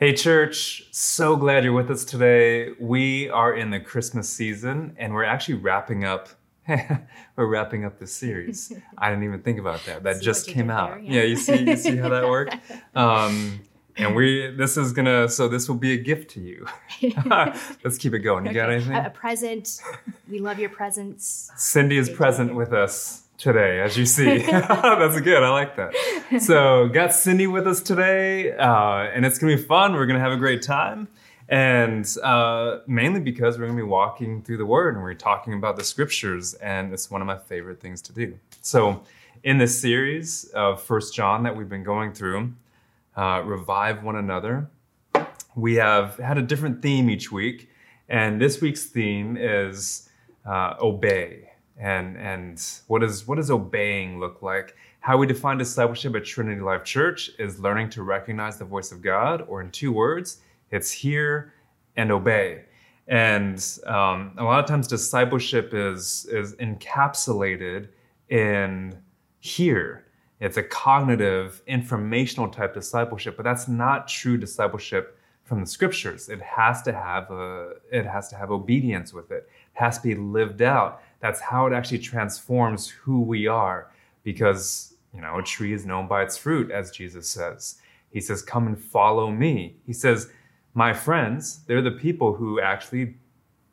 Hey, church, so glad you're with us today. We are in the Christmas season and we're actually wrapping up. we're wrapping up the series. I didn't even think about that. That See just came out. there, yeah. yeah. you see, you see how that worked. Um, and we, this is gonna, so this will be a gift to you. Let's keep it going. You got Okay. anything? A, a present. We love your presents. Cindy is present with us today, as you see. That's good. I like that. So, got Cindy with us today, uh, and it's gonna be fun. We're gonna have a great time, and uh, mainly because we're gonna be walking through the Word and we're talking about the Scriptures, and it's one of my favorite things to do. So, in this series of First John that we've been going through, uh, revive one another we have had a different theme each week, and this week's theme is uh, obey. And and what is what does obeying look like? How we define discipleship at Trinity Life Church is learning to recognize the voice of God, or in two words, it's hear and obey. And um, a lot of times, discipleship is is encapsulated in hear. It's a cognitive, informational type discipleship, but that's not true discipleship from the scriptures. It has to have a it has to have obedience with it. It has to be lived out. That's how it actually transforms who we are. Because, you know, a tree is known by its fruit, as Jesus says. He says, Come and follow me. He says, My friends, they're the people who actually,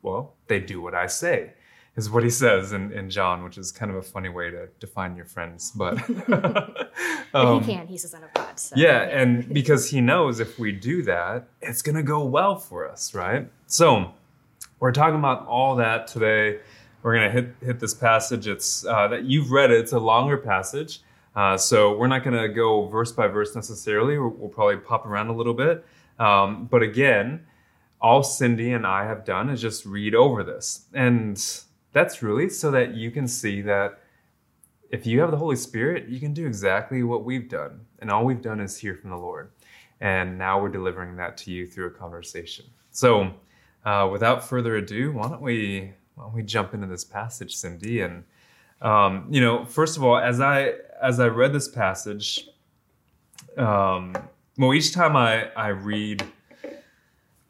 well, they do what I say, is what he says in, in John, which is kind of a funny way to define your friends. But um, he can. He's the son of God. So, yeah, and because he knows if we do that, it's going to go well for us, right? So, we're talking about all that today. We're going to hit hit this passage. It's uh, that you've read it. It's a longer passage, uh, so we're not going to go verse by verse necessarily. We'll, we'll probably pop around a little bit. Um, but again, all Cindy and I have done is just read over this, and that's really so that you can see that if you have the Holy Spirit, you can do exactly what we've done. And all we've done is hear from the Lord. And now we're delivering that to you through a conversation. So, uh, without further ado, why don't we why don't we jump into this passage, Cindy? And um, you know, first of all, as I as I read this passage, um, well, each time I I read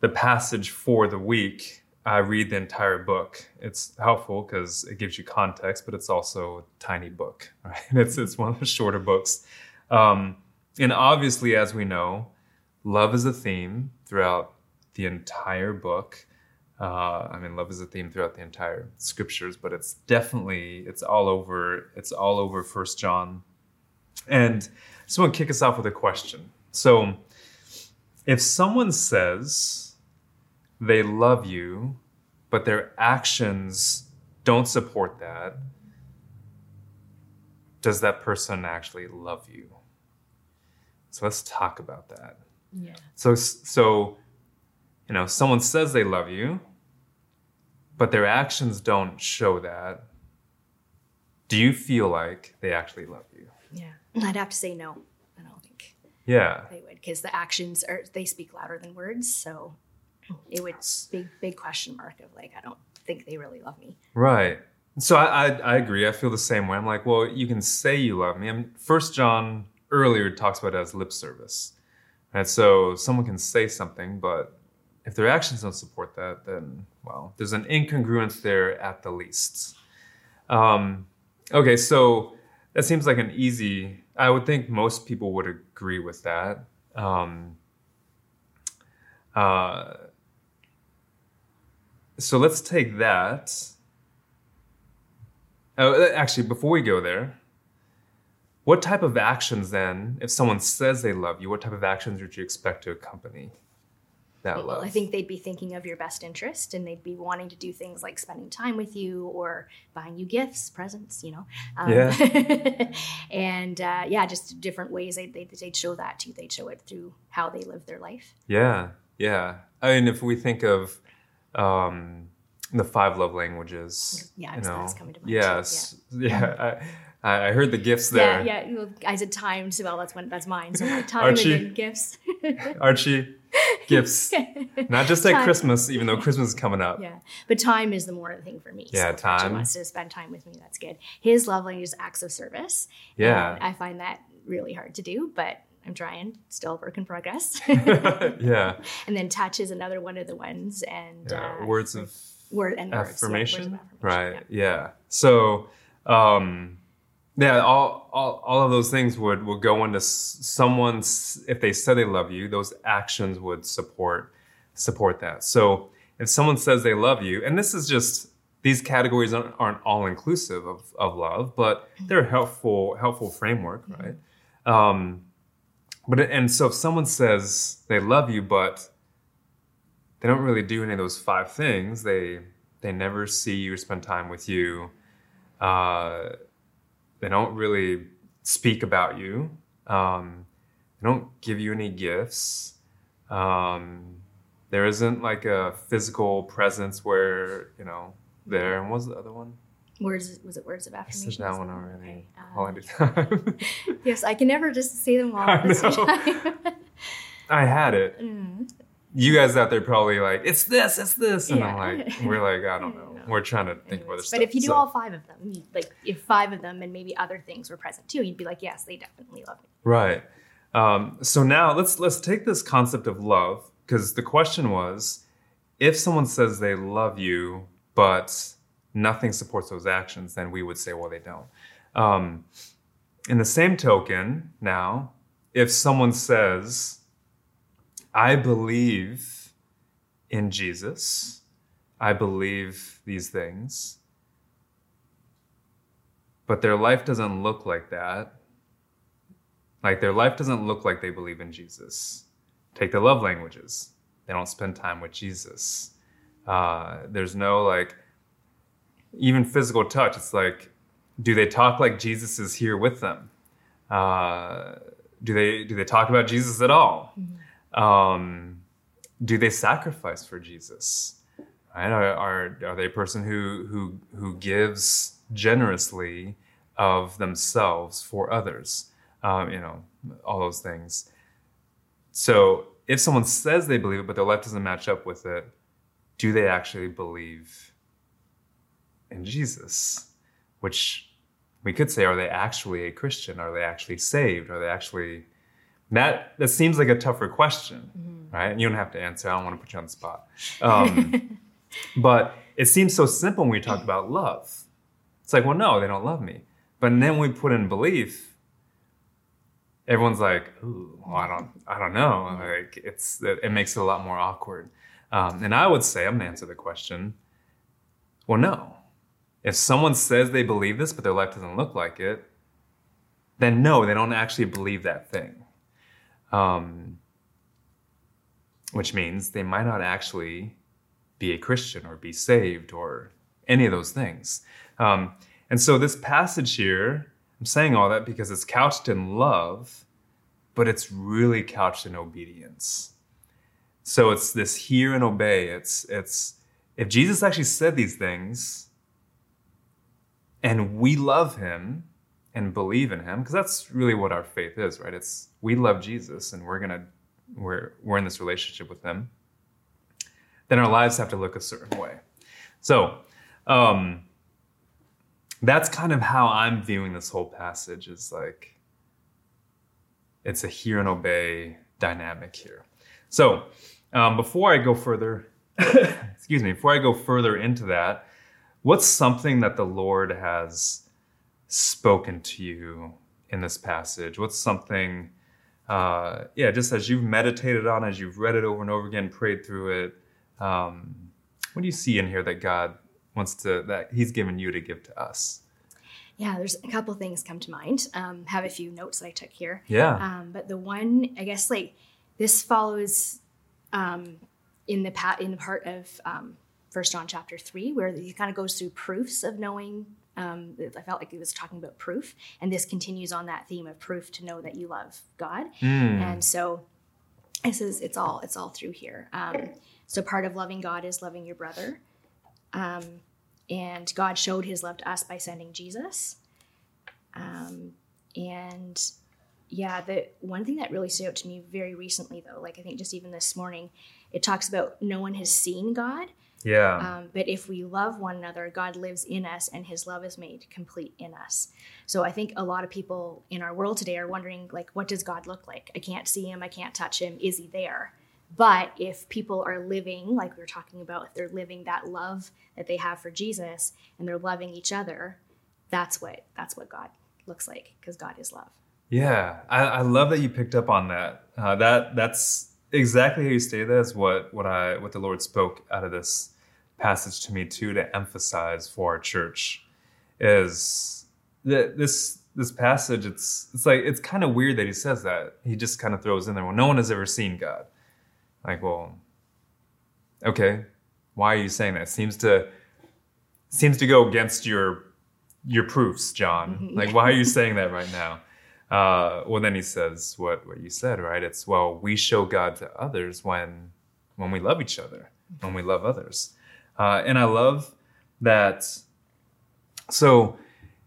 the passage for the week, I read the entire book. It's helpful because it gives you context, but it's also a tiny book. Right? It's it's one of the shorter books, um, and obviously, as we know, love is a theme throughout the entire book. Uh, I mean, love is a theme throughout the entire scriptures, but it's definitely it's all over. It's all over First John, and I just want to kick us off with a question. So, if someone says they love you, but their actions don't support that, does that person actually love you? So let's talk about that. Yeah. So, so, you know, someone says they love you, but their actions don't show that. Do you feel like they actually love you? Yeah. I'd have to say no. I don't think Yeah. they would because the actions are they speak louder than words. So it would big big question mark of like I don't think they really love me. Right. So I, I I agree. I feel the same way. I'm like, well, you can say you love me. I mean, First John earlier talks about it as lip service, and So someone can say something, but if their actions don't support that, then well, there's an incongruence there at the least. Um, okay, so that seems like an easy. I would think most people would agree with that. Um, uh, so let's take that. Oh, actually, before we go there, what type of actions then, if someone says they love you, what type of actions would you expect to accompany that Well, love? I think they'd be thinking of your best interest and they'd be wanting to do things like spending time with you or buying you gifts, presents, you know. Um, Yeah. and uh, yeah, just different ways they, they, they'd show that to you. They'd show it through how they live their life. Yeah, yeah. I mean, if we think of um, the five love languages, Yeah, I you know, that's coming to mind too, yes, yeah. I, I heard the gifts there. Yeah, yeah. I said time, so well, that's one. That's mine. So time Archie. and gifts. Archie, gifts, not just at Time. Christmas, even though Christmas is coming up. Yeah, but time is the more thing for me. Yeah, so time. wants to spend time with me. That's good. His love language is acts of service. Yeah. I find that really hard to do, but I'm trying, still a work in progress. yeah. And then touch is another one of the ones, and yeah. uh, words of word and words, yeah, affirmation. words of affirmation, right. yeah. Yeah. So, um, yeah, all, all, all of those things would, would go into someone's, if they said they love you, those actions would support, support that. So if someone says they love you, and this is just, these categories aren't, aren't all inclusive of, of love, but they're a helpful, helpful framework, right? Um, but, and so if someone says they love you, but they don't really do any of those five things, they, they never see you or spend time with you, uh, they don't really speak about you. Um, they don't give you any gifts. Um, there isn't like a physical presence where you know there. And what was the other one? Words was it words of I affirmation? said that one already. Okay, uh, time. yes, I can never just say them all I at the same time. I had it. Mm. You guys out there probably like it's this, it's this, and I'm like, we're like, I don't know. We're trying to think of other Anyways, stuff. But if you do So- all five of them, you- like if five of them and maybe other things were present too, you'd be like, yes, they definitely love me. Right. Um, so now let's let's take this concept of love because the question was, if someone says they love you but nothing supports those actions, then we would say, well, they don't. Um, in the same token, now, if someone says, I believe in Jesus, I believe these things, but their life doesn't look like that, like their life doesn't look like they believe in Jesus. Take the love languages. They don't spend time with Jesus. Uh, there's no like, even physical touch. It's like, do they talk like Jesus is here with them? Uh, do they do they talk about Jesus at all? Um, do they sacrifice for Jesus? Right? Are, are are they a person who who who gives generously of themselves for others? Um, you know, all those things. So if someone says they believe it, but their life doesn't match up with it, do they actually believe in Jesus? Which we could say, are they actually a Christian? Are they actually saved? Are they actually that that seems like a tougher question, right? And you don't have to answer. I don't want to put you on the spot. Um, but it seems so simple when we talk about love. It's like, well, no, they don't love me. But then we put in belief. Everyone's like, ooh, well, I don't, I don't know. Like, it's it, it makes it a lot more awkward. Um, and I would say, I'm gonna answer the question. Well, no. If someone says they believe this, but their life doesn't look like it, then no, they don't actually believe that thing. Um, which means they might not actually be a Christian or be saved or any of those things. Um, and so this passage here, I'm saying all that because it's couched in love, but it's really couched in obedience. So it's this hear and obey. It's it's if Jesus actually said these things and we love him and believe in him, because that's really what our faith is, right? It's we love Jesus and we're gonna we're we're in this relationship with him, then our lives have to look a certain way. So um that's kind of how I'm viewing this whole passage is like it's a hear and obey dynamic here. So um, before I go further, excuse me, before I go further into that, what's something that the Lord has spoken to you in this passage? What's something, uh, yeah, just as you've meditated on, as you've read it over and over again, prayed through it, um, what do you see in here that God wants to, that He's given you to give to us? Yeah, there's a couple things come to mind. Um, have a few notes that I took here. Yeah. Um, but the one, I guess, like this follows um, in the pat in the part of um, First John chapter three, where he kind of goes through proofs of knowing. Um, I felt like he was talking about proof, and this continues on that theme of proof to know that you love God. Mm. And so, this is it's all it's all through here. So part of loving God is loving your brother. Um, and God showed his love to us by sending Jesus. Um, and Yeah, the one thing that really stood out to me very recently, though, like I think just even this morning, it talks about no one has seen God. Yeah. Um, but if we love one another, God lives in us and his love is made complete in us. So I think a lot of people in our world today are wondering, like, what does God look like? I can't see him, I can't touch him. Is he there? But if people are living, like we were talking about, if they're living that love that they have for Jesus and they're loving each other, that's what that's what God looks like because God is love. Yeah, I, I love that you picked up on that. Uh, that that's exactly how you stated that is what what I what the Lord spoke out of this passage to me too to emphasize for our church is that this this passage it's it's like it's kind of weird that he says that he just kind of throws in there well no one has ever seen God like well okay why are you saying that? Seems to seems to go against your your proofs John. Like why are you saying that right now? Uh, well then he says what what you said right? It's well we show god to others when when we love each other when we love others. Uh, and i love that so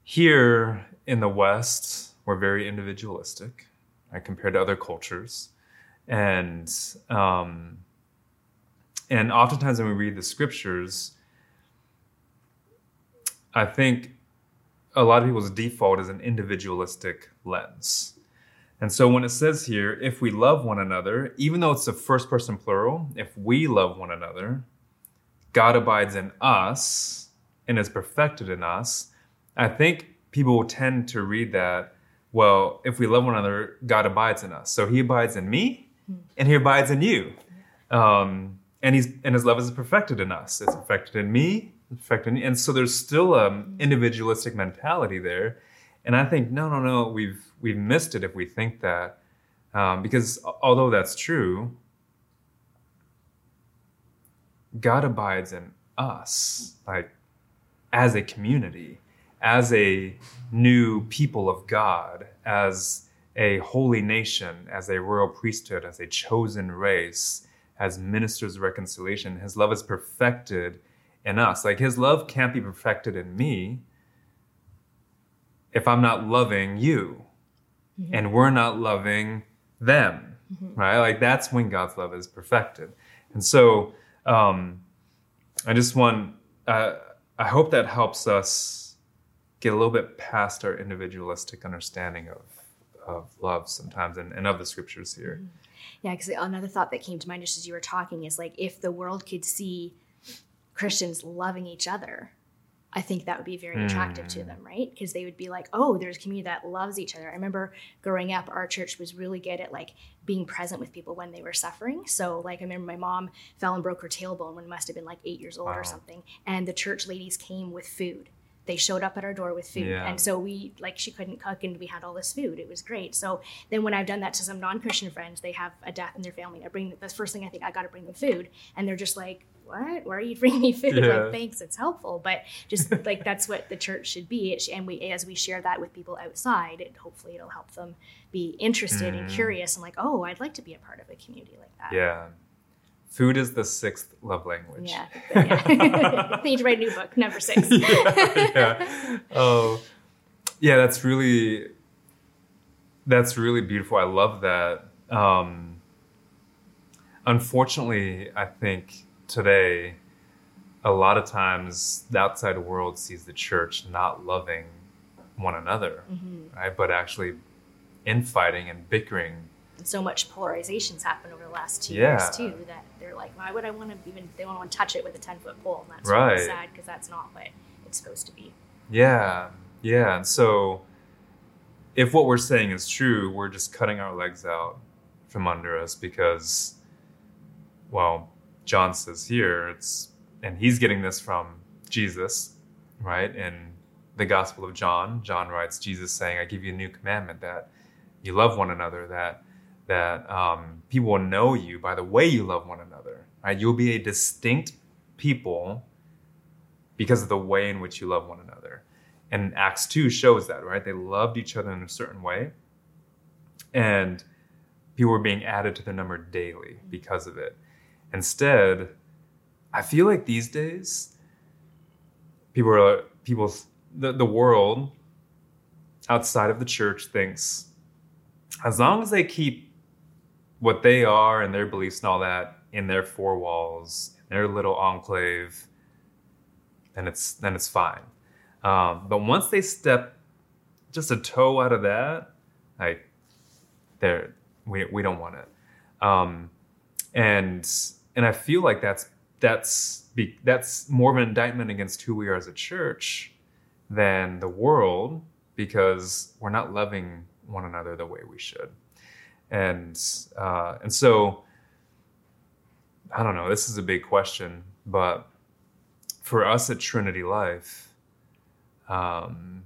here in the west we're very individualistic right, compared to other cultures and um, and oftentimes when we read the scriptures i think a lot of people's default is an individualistic lens. And so when it says here, if we love one another, even though it's the first person plural, if we love one another, God abides in us and is perfected in us. I think people will tend to read that, well, if we love one another, God abides in us. So he abides in me and he abides in you. Um, and he's and his love is perfected in us. It's perfected in me, perfected in. And so there's still an individualistic mentality there. And I think no, no, no. We've we've missed it if we think that, um, because although that's true, God abides in us, like as a community, as a new people of God, as a holy nation, as a royal priesthood, as a chosen race, as ministers of reconciliation. His love is perfected in us. Like His love can't be perfected in me if I'm not loving you mm-hmm. and we're not loving them, mm-hmm. right? Like that's when God's love is perfected. And so um, I just want, uh, I hope that helps us get a little bit past our individualistic understanding of, of love sometimes and, and of the scriptures here. Mm-hmm. Yeah, because another thought that came to mind just as you were talking is like if the world could see Christians loving each other, I think that would be very attractive mm. to them, right? Because they would be like, oh, there's a community that loves each other. I remember growing up, our church was really good at like being present with people when they were suffering. So, like, I remember my mom fell and broke her tailbone when must have been like eight years old wow. or something, and the church ladies came with food. They showed up at our door with food, yeah. and so we like she couldn't cook, and we had all this food. It was great. So then, when I've done that to some non-Christian friends, they have a death in their family. I bring the first thing I think I got to bring them food, and they're just like, what? Why are you bringing me food? Yeah. Like, thanks, it's helpful. But just like that's what the church should be. and we, as we share that with people outside, it hopefully it'll help them be interested mm. and curious and like, oh, I'd like to be a part of a community like that. Yeah. Food is the sixth love language. Yeah. yeah. need to write a new book, number six. yeah, yeah. Oh, yeah. That's really, that's really beautiful. I love that. Um, unfortunately, I think today, a lot of times the outside world sees the church not loving one another, mm-hmm. right? But actually infighting and bickering. So much polarization's happened over the last two yeah. years too that they're like, why would I want to even? They want to touch it with a ten foot pole, and that's right. really sad because that's not what it's supposed to be. Yeah, yeah, and so if what we're saying is true, we're just cutting our legs out from under us because, well, John says here, it's and he's getting this from Jesus, right? In the Gospel of John, John writes, Jesus saying, "I give you a new commandment that you love one another. That that um, people will know you by the way you love one another. Right? You'll be a distinct people because of the way in which you love one another." And Acts two shows that, right? They loved each other in a certain way, and people were being added to the number daily because of it. Instead, I feel like these days, people are people the, the world outside of the church thinks as long as they keep what they are and their beliefs and all that in their four walls, in their little enclave, then it's then it's fine. Um, but once they step just a toe out of that, like they're we we don't want it. Um, and and I feel like that's that's be, that's more of an indictment against who we are as a church than the world because we're not loving one another the way we should. And uh, and so I don't know. This is a big question, but for us at Trinity Life, um,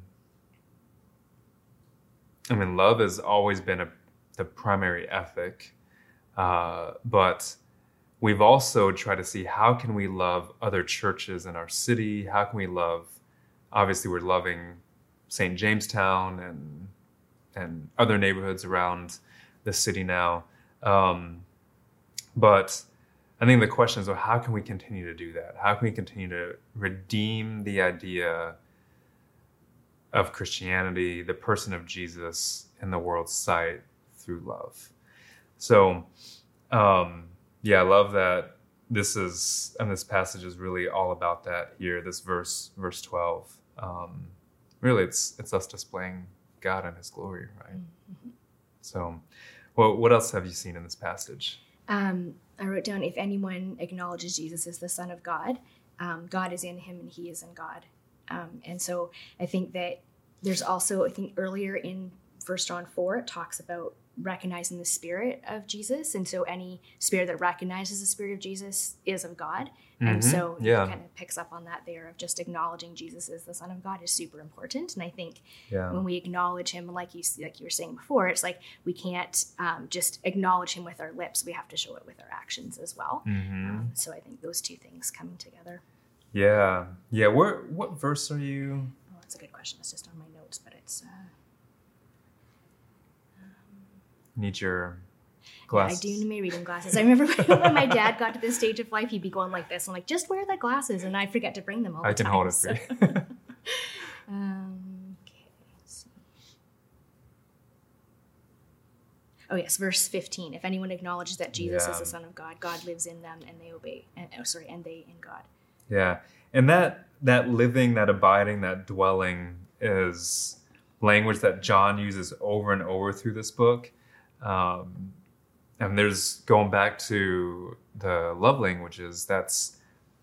I mean, love has always been a, the primary ethic, uh, but we've also tried to see how can we love other churches in our city. How can we love? Obviously, we're loving St. Jamestown and and other neighborhoods around the city now. Um, but I think the question is, well, how can we continue to do that? How can we continue to redeem the idea of Christianity, the person of Jesus in the world's sight through love? So, um, yeah, I love that this is, and this passage is really all about that here, this verse, verse 12. Um, really, it's, it's us displaying God and his glory, right? Mm-hmm. So, well, what else have you seen in this passage? Um, I wrote down if anyone acknowledges Jesus as the Son of God, um, God is in him and he is in God. Um, and so I think that there's also, I think earlier in First John 4, it talks about recognizing the spirit of Jesus. And so any spirit that recognizes the spirit of Jesus is of God. Mm-hmm. And so yeah. kind of picks up on that there of just acknowledging Jesus as the Son of God is super important. And I think yeah. when we acknowledge him, like you like you were saying before, it's like we can't um, just acknowledge him with our lips. We have to show it with our actions as well. Mm-hmm. Um, so I think those two things coming together. Yeah. Yeah. Where what verse are you? Oh, that's a good question. It's just on my notes, but it's uh, need your glasses. Yeah, I do need my reading glasses. I remember when my dad got to this stage of life, he'd be going like this. I'm like, just wear the glasses, and I forget to bring them all I the time. I can hold it for so. you. um, okay, Oh yes, verse 15. If anyone acknowledges that Jesus yeah. is the Son of God, God lives in them, and they obey. And, oh, sorry, and they in God. Yeah, and that that living, that abiding, that dwelling is language that John uses over and over through this book. Um, and there's going back to the love languages. That's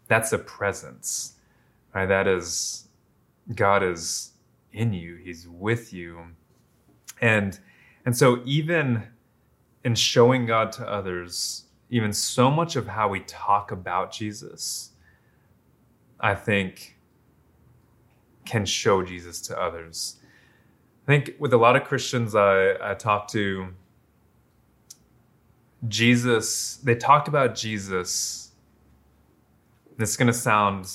that's a presence, right? That is God is in you. He's with you, and and so even in showing God to others, even so much of how we talk about Jesus, I think, can show Jesus to others. I think with a lot of Christians I, I talk to, Jesus, they talk about Jesus. This is going to sound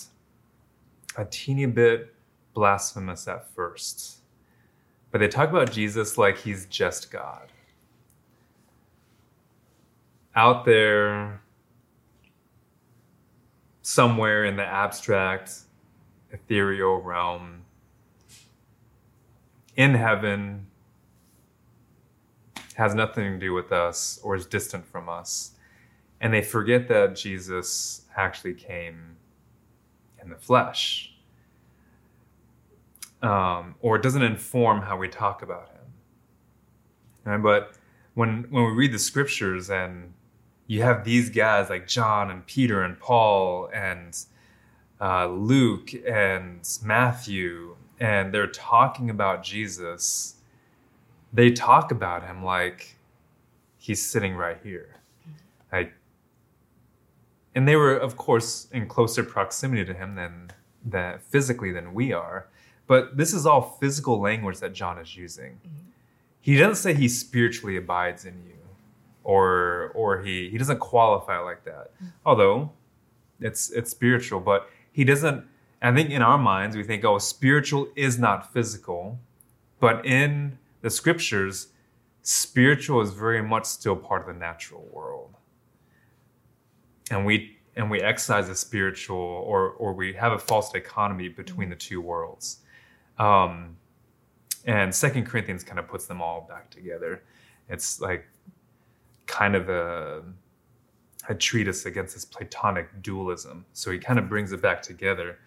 a teeny bit blasphemous at first, but they talk about Jesus like he's just God. Out there, somewhere in the abstract, ethereal realm, in heaven, has nothing to do with us or is distant from us. And they forget that Jesus actually came in the flesh. Um, or doesn't inform how we talk about him. Right? But when when we read the scriptures and you have these guys like John and Peter and Paul and uh, Luke and Matthew, and they're talking about Jesus they talk about him like he's sitting right here. Like, and they were, of course, in closer proximity to him than that physically than we are. But this is all physical language that John is using. Mm-hmm. He doesn't say he spiritually abides in you, or or he he doesn't qualify like that. Mm-hmm. Although it's it's spiritual, but he doesn't. I think in our minds we think, oh, spiritual is not physical, but in the scriptures, spiritual is very much still part of the natural world. And we and we excise the spiritual or or we have a false dichotomy between the two worlds. Um, and Second Corinthians kind of puts them all back together. it's like kind of a a treatise against this Platonic dualism. So he kind of brings it back together,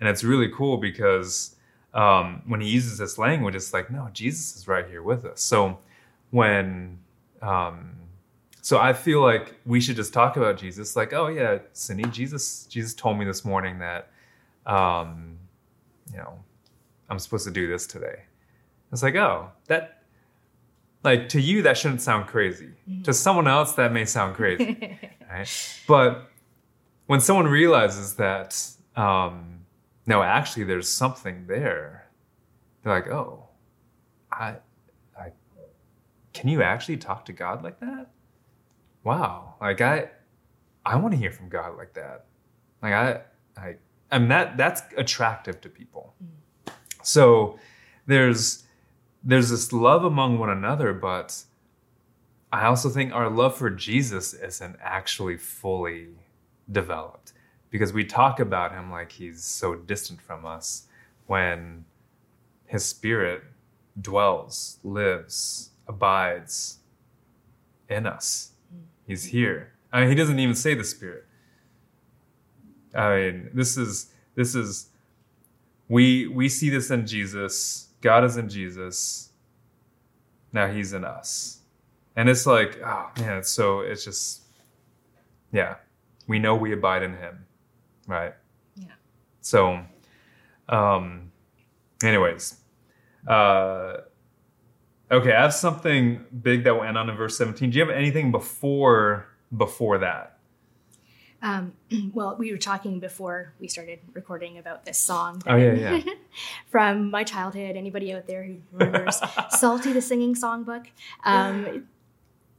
and it's really cool because um, when he uses this language, it's like, no, Jesus is right here with us. So when um, so I feel like we should just talk about Jesus, like, oh yeah, Cindy, Jesus, Jesus told me this morning that, um, you know, I'm supposed to do this today. It's like, oh, that, like to you that shouldn't sound crazy. Mm-hmm. To someone else that may sound crazy, right? But when someone realizes that, um, no, actually, there's something there, they're like, oh, I, I, can you actually talk to God like that? wow, like I, I want to hear from God like that. Like I, I, and that that's attractive to people. Mm. So there's there's this love among one another, but I also think our love for Jesus isn't actually fully developed because we talk about him like he's so distant from us when his spirit dwells, lives, abides in us. He's mm-hmm. here. I mean, he doesn't even say the Spirit. I mean, this is this is we we see this in Jesus. God is in Jesus. Now He's in us, and it's like, oh man, it's so it's just, yeah, we know we abide in Him, right? Yeah. So, um, anyways, uh Okay, I have something big that will end on in verse 17. Do you have anything before before that? Um, well, we were talking before we started recording about this song. Oh yeah, yeah. from my childhood. Anybody out there who remembers Psalty the Singing Songbook? Um,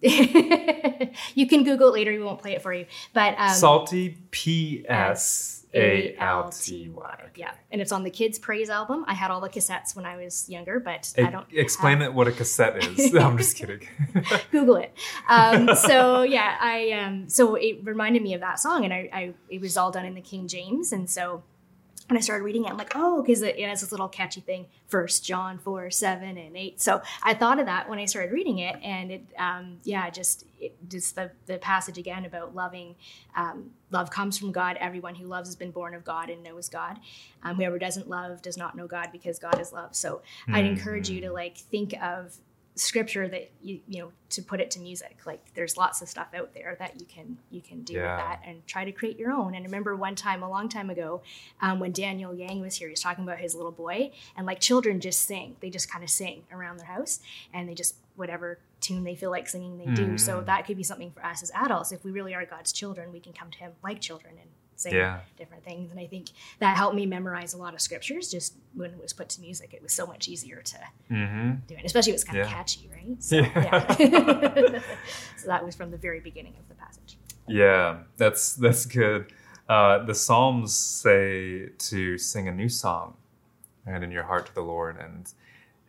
you can Google it later. We won't play it for you. But um, Psalty P S a L T Y. Yeah, and it's on the Kids Praise album. I had all the cassettes when I was younger, but I don't explain have... it what a cassette is. I'm just kidding. Google it. Um, so yeah, I um, so it reminded me of that song, and I, I it was all done in the King James, and so when I started reading it, I'm like, oh, because it, it, has this little catchy thing, First John four, seven, and eight. So I thought of that when I started reading it, and it, um, yeah, just it, just the the passage again about loving, um, love comes from God. Everyone who loves has been born of God and knows God. Um, whoever doesn't love does not know God because God is love. So mm-hmm. I'd encourage you to like think of scripture that you you know to put it to music like there's lots of stuff out there that you can you can do yeah. with that and try to create your own and I remember one time a long time ago um, when daniel yang was here he was talking about his little boy and like children just sing they just kind of sing around their house and they just whatever tune they feel like singing they mm. do so mm. that could be something for us as adults if we really are god's children we can come to him like children and yeah. different things. And I think that helped me memorize a lot of scriptures. Just when it was put to music, it was so much easier to mm-hmm. do it. Especially it was kind yeah. of catchy, right? So, yeah. so that was from the very beginning of the passage. Yeah, that's that's good. Uh, the Psalms say to sing a new song, and in your heart to the Lord, and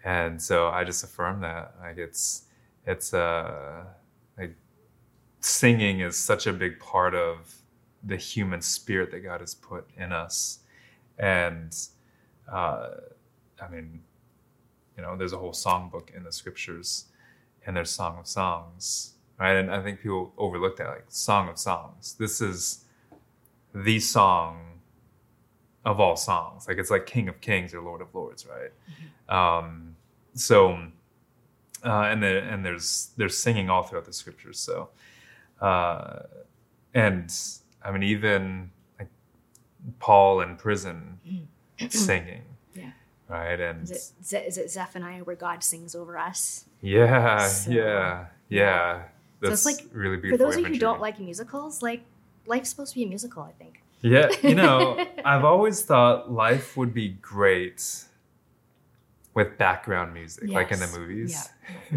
and so I just affirm that. Like it's it's uh like singing is such a big part of the human spirit that God has put in us. And uh, I mean, you know, there's a whole songbook in the scriptures, and there's Song of Songs, right? And I think people overlook that, like Song of Songs. This is the song of all songs. Like it's like King of Kings or Lord of Lords, right? Mm-hmm. Um, so, uh, and then and there's there's singing all throughout the scriptures. So, uh, and I mean, even like Paul in prison singing. Yeah. Right. And is it, is it Zephaniah where God sings over us? Yeah. So, yeah. Yeah. That's so it's like really beautiful. For those of you who don't like musicals, like life's supposed to be a musical, I think. Yeah. You know, I've always thought life would be great with background music, yes. like in the movies.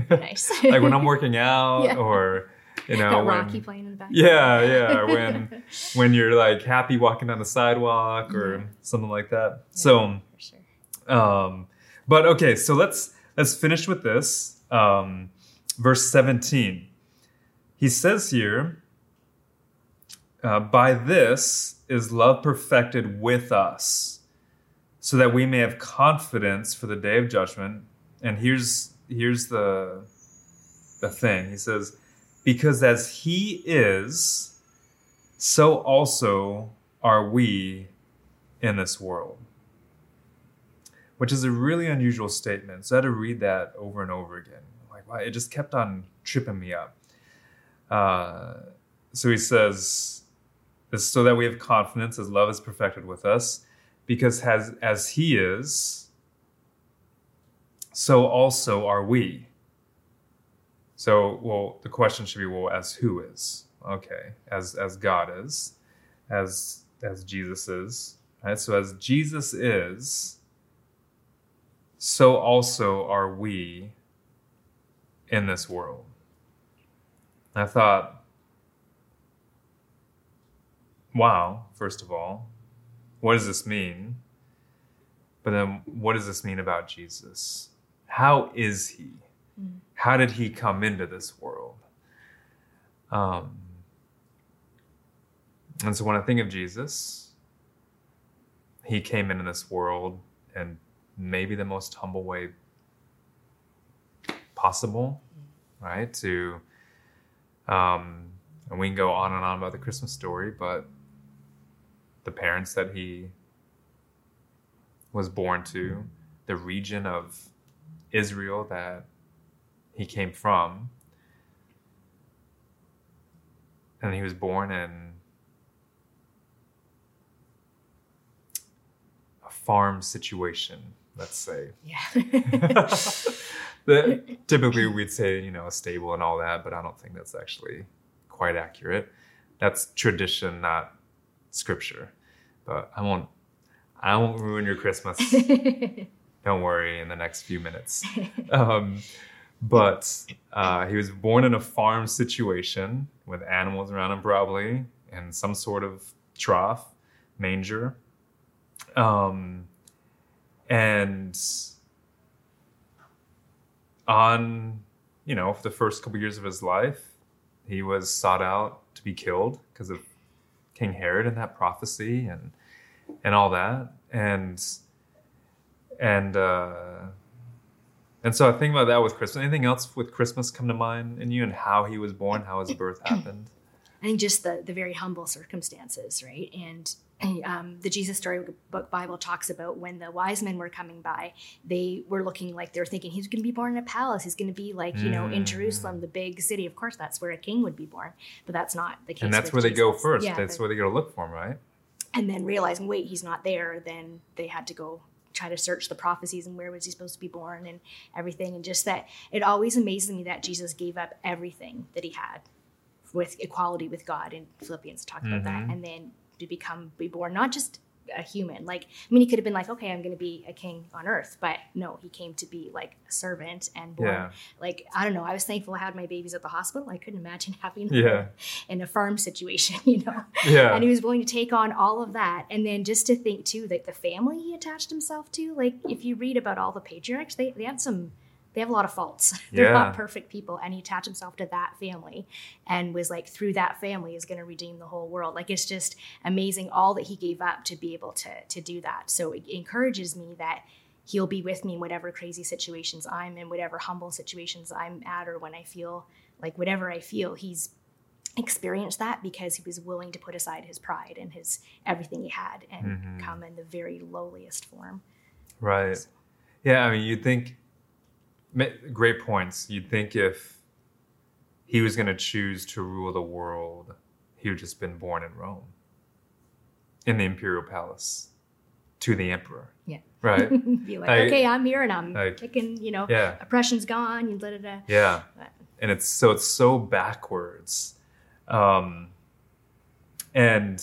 Yeah. Nice. like when I'm working out yeah. or you know, Got Rocky when, playing in the back. Yeah, yeah. When when you're like happy walking down the sidewalk or yeah. something like that. Yeah, so, sure. um, but okay, so let's let's finish with this. Um, verse 17. He says here, uh, "By this is love perfected with us, so that we may have confidence for the day of judgment." And here's here's the the thing. He says, Because as he is, so also are we in this world. Which is a really unusual statement. So I had to read that over and over again. Like, wow, it just kept on tripping me up. Uh, so he says, so that we have confidence as love is perfected with us, because as, as he is, so also are we. So, well, the question should be, well, as who is? Okay, as as God is, as as Jesus is, right? So as Jesus is, so also are we in this world. I thought, wow, first of all, what does this mean? But then, what does this mean about Jesus? How is he? How did he come into this world? Um, and so when I think of Jesus, he came into this world in maybe the most humble way possible, right? To, um, and we can go on and on about the Christmas story, but the parents that he was born to, the region of Israel that he came from, and he was born in a farm situation, let's say. Yeah. the, typically, we'd say, you know, a stable and all that, but I don't think that's actually quite accurate. That's tradition, not scripture. But I won't, I won't ruin your Christmas. don't worry. In the next few minutes. Um, but uh, he was born in a farm situation with animals around him, probably, and some sort of trough, manger. Um, and on, you know, the first couple years of his life, he was sought out to be killed because of King Herod and that prophecy and and all that. And and uh, and so I think about that with Christmas. Anything else with Christmas come to mind in you and how he was born, how his birth happened? I think just the the very humble circumstances, right? And um, the Jesus Storybook Bible talks about when the wise men were coming by, they were looking like they were thinking he's going to be born in a palace. He's going to be like, you know, in Jerusalem, the big city. Of course, that's where a king would be born, but that's not the case. And that's where Jesus. they go first. Yeah, that's where they go to look for him, right? And then realizing, wait, he's not there. Then they had to go try to search the prophecies and where was he supposed to be born and everything. And just that it always amazes me that Jesus gave up everything that he had with equality with God. In Philippians talk about mm-hmm. that, and then to become be born not just a human. Like, I mean, he could have been like, okay, I'm going to be a king on earth, but no, he came to be like a servant and born. Yeah. Like, I don't know. I was thankful I had my babies at the hospital. I couldn't imagine having them yeah. in a farm situation, you know. Yeah. And he was willing to take on all of that, and then just to think too that the family he attached himself to, like, if you read about all the patriarchs, they they had some they have a lot of faults. They're yeah. not perfect people. And he attached himself to that family and was like, through that family is going to redeem the whole world. Like it's just amazing all that he gave up to be able to to do that. So it encourages me that he'll be with me in whatever crazy situations I'm in, whatever humble situations I'm at, or when I feel like whatever I feel, he's experienced that because he was willing to put aside his pride and his everything he had and mm-hmm. come in the very lowliest form. Right. So. Yeah, I mean, you'd think Great points. You'd think if he was going to choose to rule the world, he would just been born in Rome, in the imperial palace, to the emperor. Yeah. Right. Be like, okay, I'm here and I'm like, kicking. You know, yeah. oppression's gone. You it. Uh, yeah. But. And it's so it's so backwards, um, and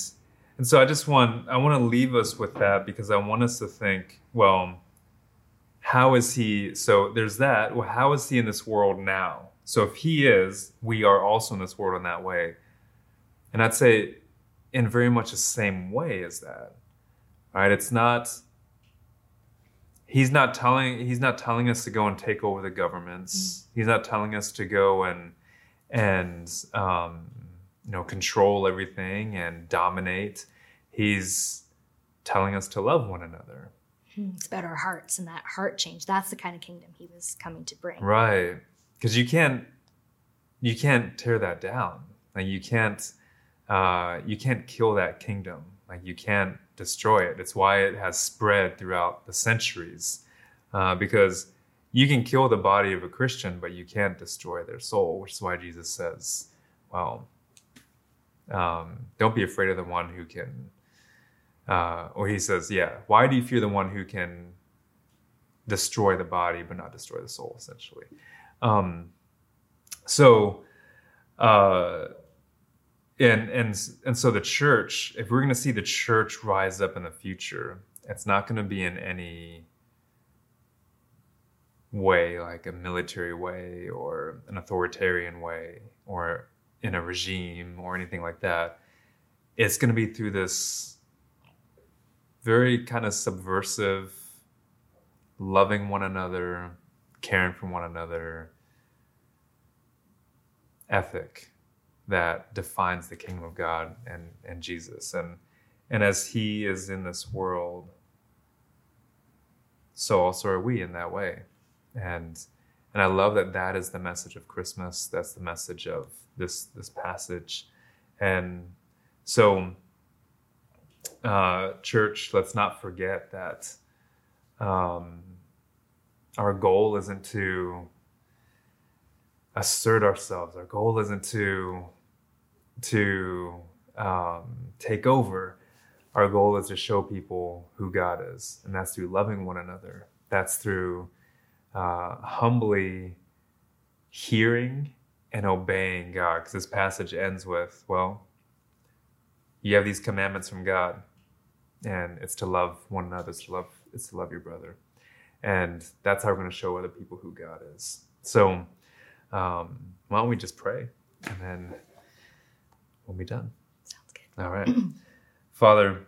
and so I just want I want to leave us with that because I want us to think well how is he so there's that. Well how is he in this world now? So if he is we are also in this world in that way. And i'd say in very much the same way as that right? It's not he's not telling he's not telling us to go and take over the governments. Mm. he's not telling us to go and and um, you know control everything and dominate. He's telling us to love one another it's about our hearts and that heart change. That's the kind of kingdom he was coming to bring. Right. Because you can't you can't tear that down. Like you can't uh, you can't kill that kingdom. Like you can't destroy it. It's why it has spread throughout the centuries, uh, because you can kill the body of a Christian, but you can't destroy their soul. Which is why Jesus says, "Well, um, don't be afraid of the one who can." Uh, or he says, "Yeah, why do you fear the one who can destroy the body but not destroy the soul?" Essentially. Um, so. Uh, and and and so the church if we're going to see the church rise up in the future it's not going to be in any way like a military way or an authoritarian way or in a regime or anything like that it's going to be through this very kind of subversive loving one another caring for one another ethic that defines the kingdom of God and, and Jesus. And, and as he is in this world, so also are we in that way. And, and I love that that is the message of Christmas. That's the message of this, this passage. And so, uh, church, let's not forget that um, our goal isn't to assert ourselves. Our goal isn't to to um, take over, our goal is to show people who God is, and that's through loving one another. That's through uh, humbly hearing and obeying God. Because this passage ends with, well, you have these commandments from God, and it's to love one another. It's to love. It's to love your brother, and that's how we're going to show other people who God is. So, um, why don't we just pray, and then we'll be done. Sounds good. All right. Father,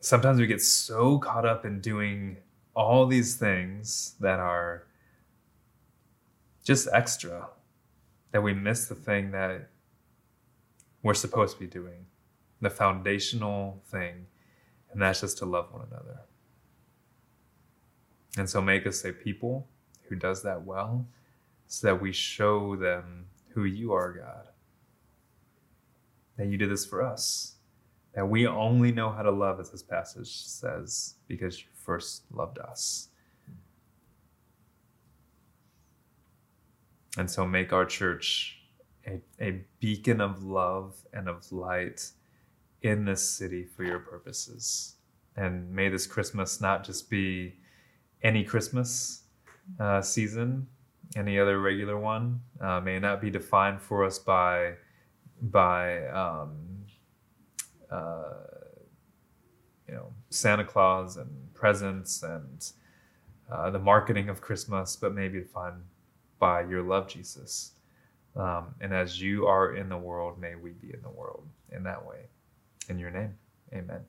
sometimes we get so caught up in doing all these things that are just extra that we miss the thing that we're supposed to be doing, the foundational thing, and that's just to love one another. And so make us a people who does that well so that we show them who you are, God. That you did this for us. That we only know how to love, as this passage says, because you first loved us. And so make our church a, a beacon of love and of light in this city for your purposes. And may this Christmas not just be any Christmas uh, season, any other regular one uh, may not be defined for us by by um, uh, you know Santa Claus and presents and uh, the marketing of Christmas, but may be defined by your love, Jesus. Um, and as you are in the world, may we be in the world in that way. In your name, Amen.